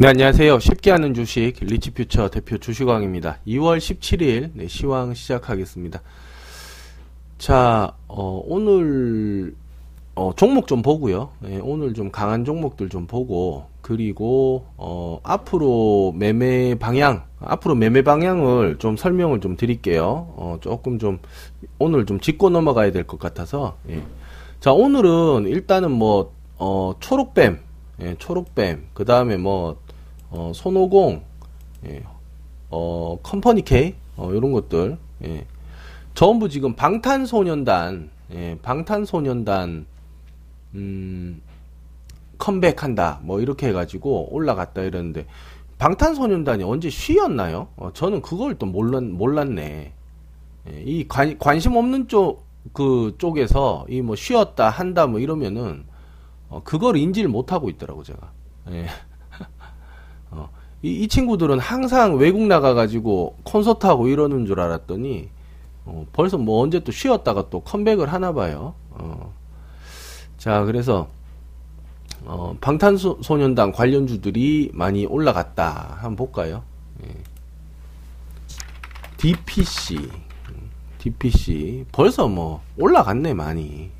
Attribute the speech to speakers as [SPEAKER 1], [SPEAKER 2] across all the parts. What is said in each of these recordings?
[SPEAKER 1] 네, 안녕하세요. 쉽게 하는 주식 리치퓨처 대표 주식왕입니다. 2월 17일 네, 시황 시작하겠습니다. 자, 어, 오늘 어, 종목 좀 보고요. 네, 오늘 좀 강한 종목들 좀 보고 그리고 어, 앞으로 매매 방향, 앞으로 매매 방향을 좀 설명을 좀 드릴게요. 어, 조금 좀 오늘 좀 짚고 넘어가야 될 것 같아서. 예. 자, 오늘은 일단은 뭐 어, 초록뱀, 예, 초록뱀, 그 다음에 뭐 어, 손오공, 예, 어, 컴퍼니 K, 어, 이런 것들, 예. 전부 지금 방탄소년단, 예, 방탄소년단, 음, 컴백한다, 뭐, 이렇게 해가지고 올라갔다 이러는데, 방탄소년단이 언제 쉬었나요? 어, 저는 그걸 또 몰랐, 몰랐네. 예, 이 관, 관심 없는 쪽, 그 쪽에서 이 뭐 쉬었다, 한다, 뭐 이러면은, 어, 그걸 인지를 못하고 있더라고, 제가. 예. 어, 이, 이, 친구들은 항상 외국 나가가지고 콘서트하고 이러는 줄 알았더니 어, 벌써 뭐 언제 또 쉬었다가 또 컴백을 하나 봐요. 어. 자, 그래서 어, 방탄소년단 관련주들이 많이 올라갔다. 한번 볼까요? 예. DPC, DPC 벌써 뭐 올라갔네 많이.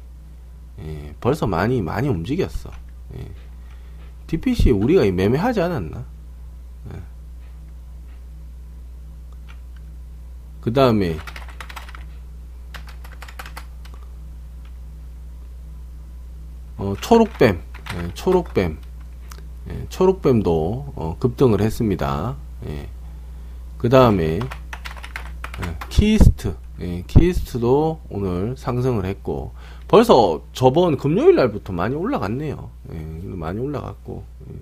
[SPEAKER 1] 예, 벌써 많이 많이 움직였어. 예. DPC 우리가 매매하지 않았나? 그 다음에 어, 초록뱀, 예, 초록뱀, 예, 초록뱀도 어, 급등을 했습니다. 예. 그 다음에 예, 키이스트, 예, 키이스트도 오늘 상승을 했고 벌써 저번 금요일 날부터 많이 올라갔네요. 예, 많이 올라갔고 예.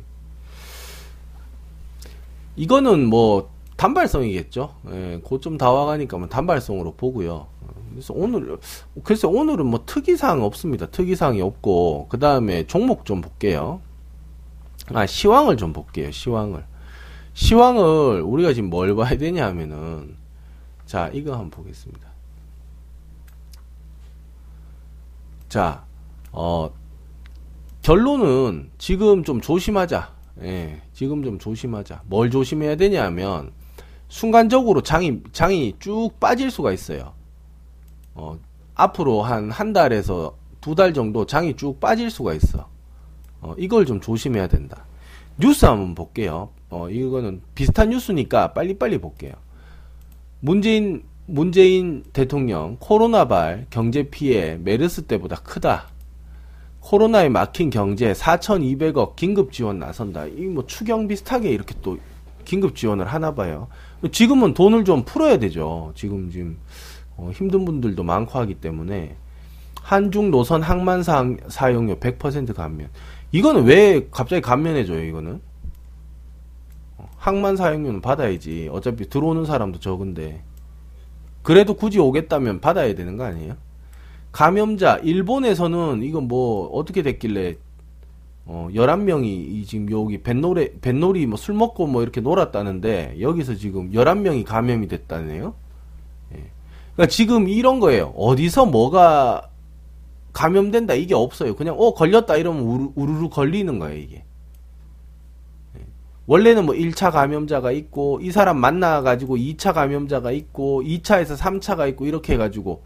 [SPEAKER 1] 이거는 뭐 단발성이겠죠. 예, 고점 다 와가니까 뭐 단발성으로 보고요. 그래서 오늘 글쎄 오늘은 뭐 특이사항 없습니다. 특이사항이 없고 그 다음에 종목 좀 볼게요. 아 시황을 좀 볼게요. 시황을 시황을 우리가 지금 뭘 봐야 되냐 하면은 자 이거 한번 보겠습니다. 자, 어, 결론은 지금 좀 조심하자. 예, 지금 좀 조심하자. 뭘 조심해야 되냐면 순간적으로 장이 장이 쭉 빠질 수가 있어요. 어, 앞으로 한한 달에서 두 달 정도 장이 쭉 빠질 수가 있어. 어, 이걸 좀 조심해야 된다. 뉴스 한번 볼게요. 어, 이거는 비슷한 뉴스니까 빨리빨리 볼게요. 문재인 문재인 대통령 코로나발 경제 피해 메르스 때보다 크다. 코로나에 막힌 경제 4,200억 긴급 지원 나선다. 이 뭐 추경 비슷하게 이렇게 또 긴급 지원을 하나 봐요. 지금은 돈을 좀 풀어야 되죠. 지금 지금 어, 힘든 분들도 많고 하기 때문에 한중 노선 항만 사용료 100% 감면. 이거는 왜 갑자기 감면해줘요? 이거는 어, 항만 사용료는 받아야지. 어차피 들어오는 사람도 적은데. 그래도 굳이 오겠다면 받아야 되는 거 아니에요? 감염자 일본에서는 이건 뭐 어떻게 됐길래 어 11명이 지금 여기 뱃놀이 뱃놀이 뭐 술 먹고 뭐 이렇게 놀았다는데 여기서 지금 11명이 감염이 됐다네요. 예. 그러니까 지금 이런 거예요. 어디서 뭐가 감염된다 이게 없어요. 그냥 어 걸렸다 이러면 우르, 우르르 걸리는 거예요, 이게. 원래는 뭐 1차 감염자가 있고 이 사람 만나 가지고 2차 감염자가 있고 2차에서 3차가 있고 이렇게 해 가지고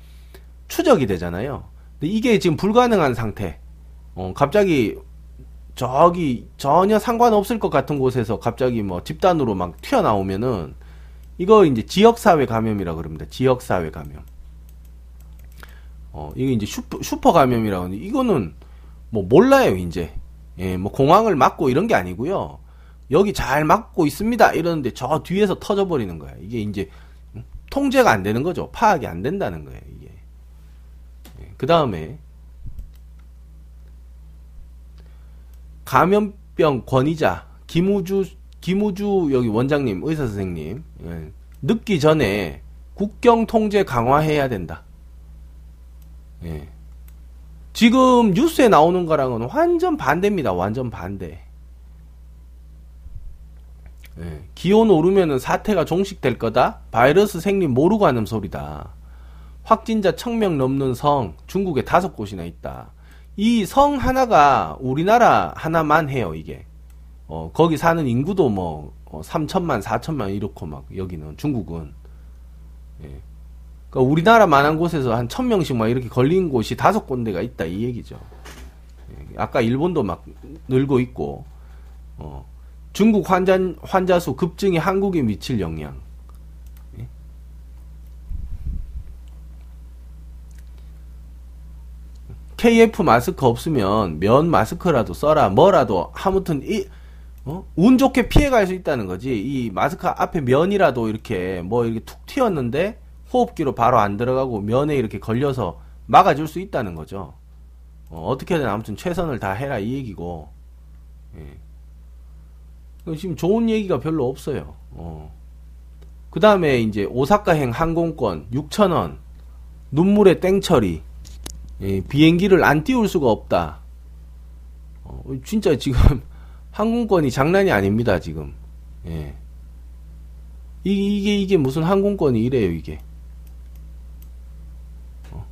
[SPEAKER 1] 추적이 되잖아요. 근데 이게 지금 불가능한 상태. 어, 갑자기 저기 전혀 상관없을 것 같은 곳에서 갑자기 뭐 집단으로 막 튀어나오면은 이거 이제 지역사회 감염이라 그럽니다. 지역사회 감염. 어, 이게 이제 슈퍼, 슈퍼 감염이라고 하는데 이거는 뭐 몰라요, 이제. 예, 뭐 공항을 막고 이런 게 아니고요. 여기 잘 막고 있습니다. 이러는데 저 뒤에서 터져 버리는 거야. 이게 이제 통제가 안 되는 거죠. 파악이 안 된다는 거예요. 이게. 예, 그 다음에 감염병 권위자 김우주 김우주 여기 원장님 의사 선생님 예, 늦기 전에 국경 통제 강화해야 된다. 예. 지금 뉴스에 나오는 거랑은 완전 반대입니다. 완전 반대. 예, 기온 오르면은 사태가 종식될 거다. 바이러스 생림 모르고 하는 소리다. 확진자 천 명 넘는 성 중국에 다섯 곳이나 있다. 이 성 하나가 우리나라 하나만 해요. 이게 어, 거기 사는 인구도 뭐 어, 3천만, 4천만 이렇고 막 여기는 중국은 예. 그러니까 우리나라만 한 곳에서 한 천명씩 막 이렇게 걸린 곳이 다섯 군데가 있다 이 얘기죠. 예. 아까 일본도 막 늘고 있고 어. 중국 환자 환자 수 급증이 한국에 미칠 영향. KF 마스크 없으면 면 마스크라도 써라 뭐라도 아무튼 이 어? 운 좋게 피해갈 수 있다는 거지. 이 마스크 앞에 면이라도 이렇게 뭐 이렇게 툭 튀었는데 호흡기로 바로 안 들어가고 면에 이렇게 걸려서 막아줄 수 있다는 거죠. 어, 떻게든 아무튼 최선을 다 해라 이 얘기고. 예. 지금 좋은 얘기가 별로 없어요. 어. 그 다음에 이제 오사카행 항공권 6천원 눈물의 땡처리 예, 비행기를 안 띄울 수가 없다. 어, 진짜 지금 항공권이 장난이 아닙니다, 지금. 예. 이, 이게, 이게 무슨 항공권이 이래요, 이게. 어.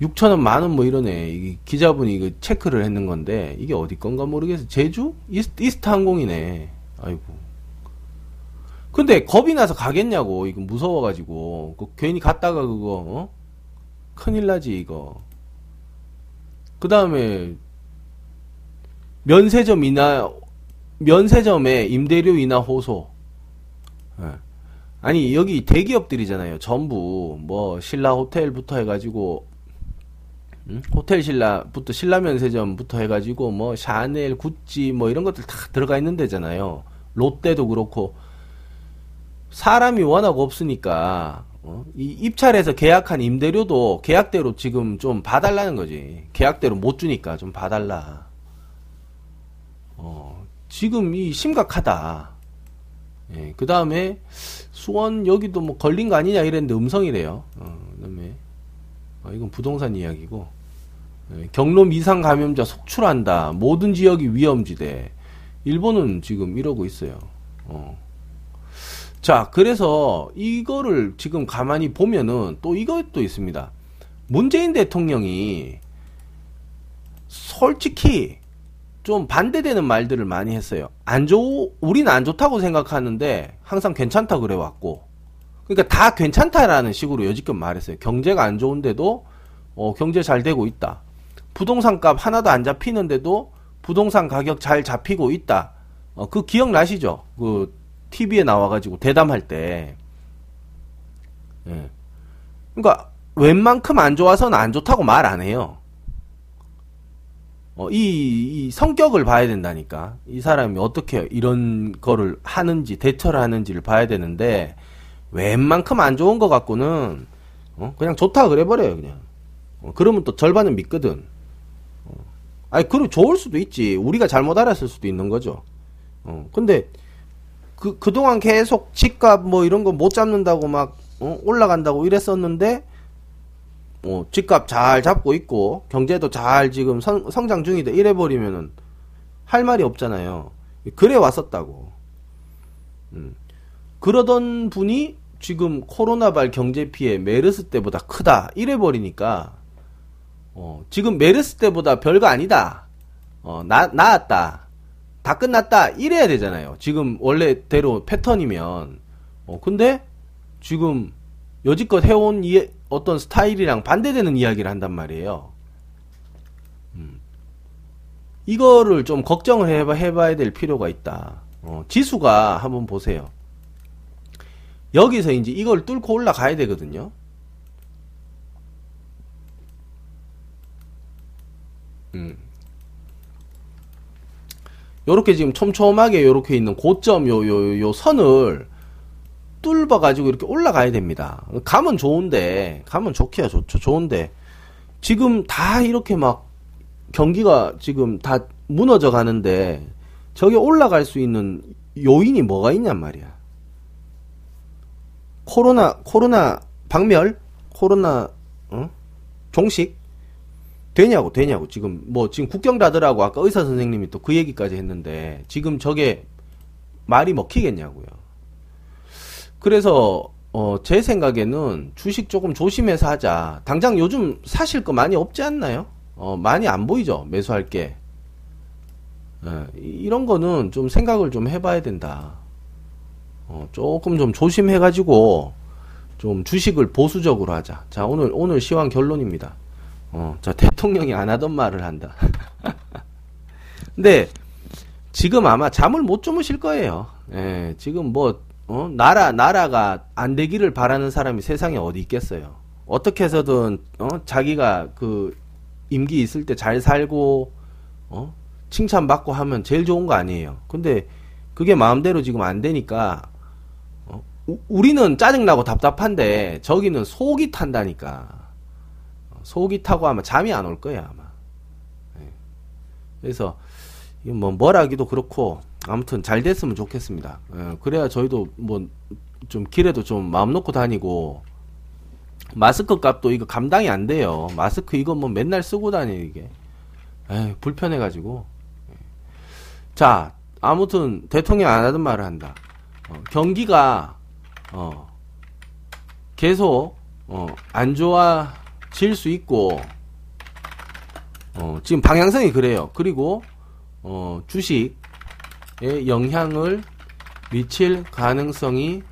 [SPEAKER 1] 6천원 만원 뭐 이러네. 이게 기자분이 이거 체크를 했는 건데, 이게 어디 건가 모르겠어. 제주? 이스트, 이스트 항공이네. 아이고. 근데 겁이 나서 가겠냐고. 이거 무서워가지고. 그 괜히 갔다가 그거, 어? 큰일 나지, 이거. 그 다음에, 면세점 이나 면세점의 임대료이나 호소. 예. 아니 여기 대기업들이잖아요. 전부 뭐 신라 호텔부터 해가지고 음? 호텔 신라부터 신라 면세점부터 해가지고 뭐 샤넬, 구찌 뭐 이런 것들 다 들어가 있는 데잖아요. 롯데도 그렇고 사람이 워낙 없으니까 어? 이 입찰해서 계약한 임대료도 계약대로 지금 좀 봐달라는 거지. 계약대로 못 주니까 좀 봐달라. 어, 지금 이 심각하다. 예, 그 다음에 수원 여기도 뭐 걸린 거 아니냐 이랬는데 음성이래요. 어, 그 다음에 어, 이건 부동산 이야기고 예, 경로 미상 감염자 속출한다. 모든 지역이 위험지대. 일본은 지금 이러고 있어요. 어. 자, 그래서 이거를 지금 가만히 보면은 또 이것도 있습니다. 문재인 대통령이 솔직히 좀 반대되는 말들을 많이 했어요. 안 좋, 우리는 안 좋다고 생각하는데 항상 괜찮다 그래 왔고. 그러니까 다 괜찮다라는 식으로 여지껏 말했어요. 경제가 안 좋은데도 어, 경제 잘 되고 있다. 부동산 값 하나도 안 잡히는데도 부동산 가격 잘 잡히고 있다. 어, 그 기억나시죠? 그 TV에 나와가지고 대담할 때. 예. 그러니까 웬만큼 안 좋아서는 안 좋다고 말 안 해요. 어, 이, 이 성격을 봐야 된다니까. 이 사람이 어떻게 이런 거를 하는지, 대처를 하는지를 봐야 되는데, 웬만큼 안 좋은 것 같고는, 어, 그냥 좋다 그래버려요, 그냥. 어, 그러면 또 절반은 믿거든. 어. 아니, 그리고 좋을 수도 있지. 우리가 잘못 알았을 수도 있는 거죠. 어, 근데, 그, 그동안 계속 집값 뭐 이런 거 못 잡는다고 막, 어, 올라간다고 이랬었는데, 어, 집값 잘 잡고 있고 경제도 잘 지금 성, 성장 중이다 이래 버리면은 할 말이 없잖아요. 그래 왔었다고. 음. 그러던 분이 지금 코로나발 경제 피해 메르스 때보다 크다 이래 버리니까 어, 지금 메르스 때보다 별거 아니다. 어, 나 나았다. 다 끝났다 이래야 되잖아요. 지금 원래대로 패턴이면 어, 근데 지금 여지껏 해온 이 어떤 스타일이랑 반대되는 이야기를 한단 말이에요. 음. 이거를 좀 걱정을 해봐, 해봐야 될 필요가 있다. 어, 지수가 한번 보세요. 여기서 이제 이걸 뚫고 올라가야 되거든요. 음. 요렇게 지금 촘촘하게 요렇게 있는 고점 요, 요, 요 선을 뚫어 가지고 이렇게 올라가야 됩니다. 가면 좋은데 가면 좋기야 좋죠. 좋은데 지금 다 이렇게 막 경기가 지금 다 무너져 가는데 저게 올라갈 수 있는 요인이 뭐가 있냔 말이야. 코로나 코로나 박멸 코로나 어? 종식 되냐고 되냐고 지금 뭐 지금 국경다더라고 아까 의사 선생님이 또 그 얘기까지 했는데 지금 저게 말이 먹히겠냐고요. 그래서 어, 제 생각에는 주식 조금 조심해서 하자. 당장 요즘 사실 거 많이 없지 않나요? 어, 많이 안 보이죠? 매수할 게. 예, 이런 거는 좀 생각을 좀 해봐야 된다. 어, 조금 좀 조심해가지고 좀 주식을 보수적으로 하자. 자, 오늘, 오늘 시황 결론입니다. 어, 자, 대통령이 안 하던 말을 한다. 근데 지금 아마 잠을 못 주무실 거예요. 예, 지금 뭐, 어, 나라, 나라가 안 되기를 바라는 사람이 세상에 어디 있겠어요. 어떻게 해서든, 어, 자기가 그 임기 있을 때 잘 살고, 어, 칭찬받고 하면 제일 좋은 거 아니에요. 근데 그게 마음대로 지금 안 되니까 어? 우리는 짜증나고 답답한데 저기는 속이 탄다니까. 어, 속이 타고 하면 잠이 안 올 거야 아마. 네. 그래서 뭐 뭐라기도 그렇고 아무튼 잘 됐으면 좋겠습니다. 예, 그래야 저희도 뭐 좀 길에도 좀 마음 놓고 다니고 마스크 값도 이거 감당이 안 돼요. 마스크 이거 뭐 맨날 쓰고 다니게. 에이, 불편해가지고. 자, 아무튼 대통령 안 하던 말을 한다. 어, 경기가 어, 계속 어, 안 좋아 질수 있고 어, 지금 방향성이 그래요. 그리고 어, 주식에 영향을 미칠 가능성이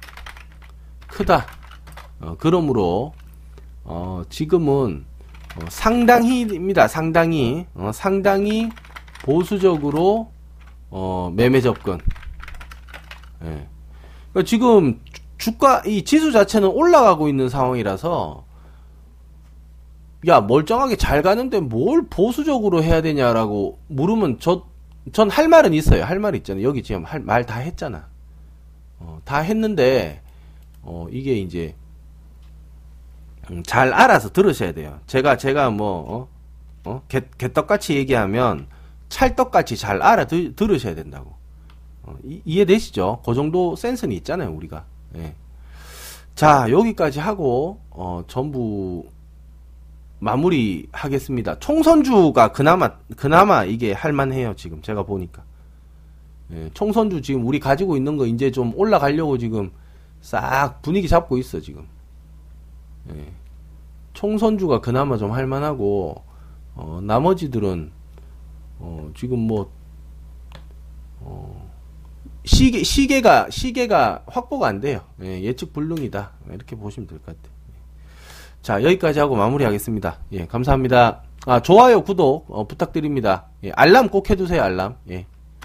[SPEAKER 1] 크다. 어, 그러므로 어, 지금은 어, 상당히입니다. 상당히 어, 상당히 보수적으로 어, 매매 접근. 예. 그러니까 지금 주가 이 지수 자체는 올라가고 있는 상황이라서 야 멀쩡하게 잘 가는데 뭘 보수적으로 해야 되냐라고 물으면 저 전 할 말은 있어요. 할 말 있잖아요. 여기 지금 말다 했잖아. 어, 다 했는데 어, 이게 이제 음, 잘 알아서 들으셔야 돼요. 제가 제가 뭐 어? 어? 개, 개떡같이 얘기하면 찰떡같이 잘 알아 들, 으셔야 된다고. 어, 이, 해되시죠? 그 정도 센스는 있잖아요, 우리가. 예. 자, 여기까지 하고, 어, 전부 마무리 하겠습니다. 총선주가 그나마, 그나마 이게 할만해요, 지금. 제가 보니까. 예, 총선주 지금 우리 가지고 있는 거 이제 좀 올라가려고 지금 싹 분위기 잡고 있어, 지금. 예. 총선주가 그나마 좀 할만하고, 어, 나머지들은 어, 지금 뭐, 어, 시계, 시계가, 시계가 확보가 안 돼요. 예, 측 불능이다. 이렇게 보시면 될 것 같아요. 자, 여기까지 하고 마무리하겠습니다. 예, 감사합니다. 아, 좋아요, 구독, 어, 부탁드립니다. 예, 알람 꼭 해두세요, 알람. 예.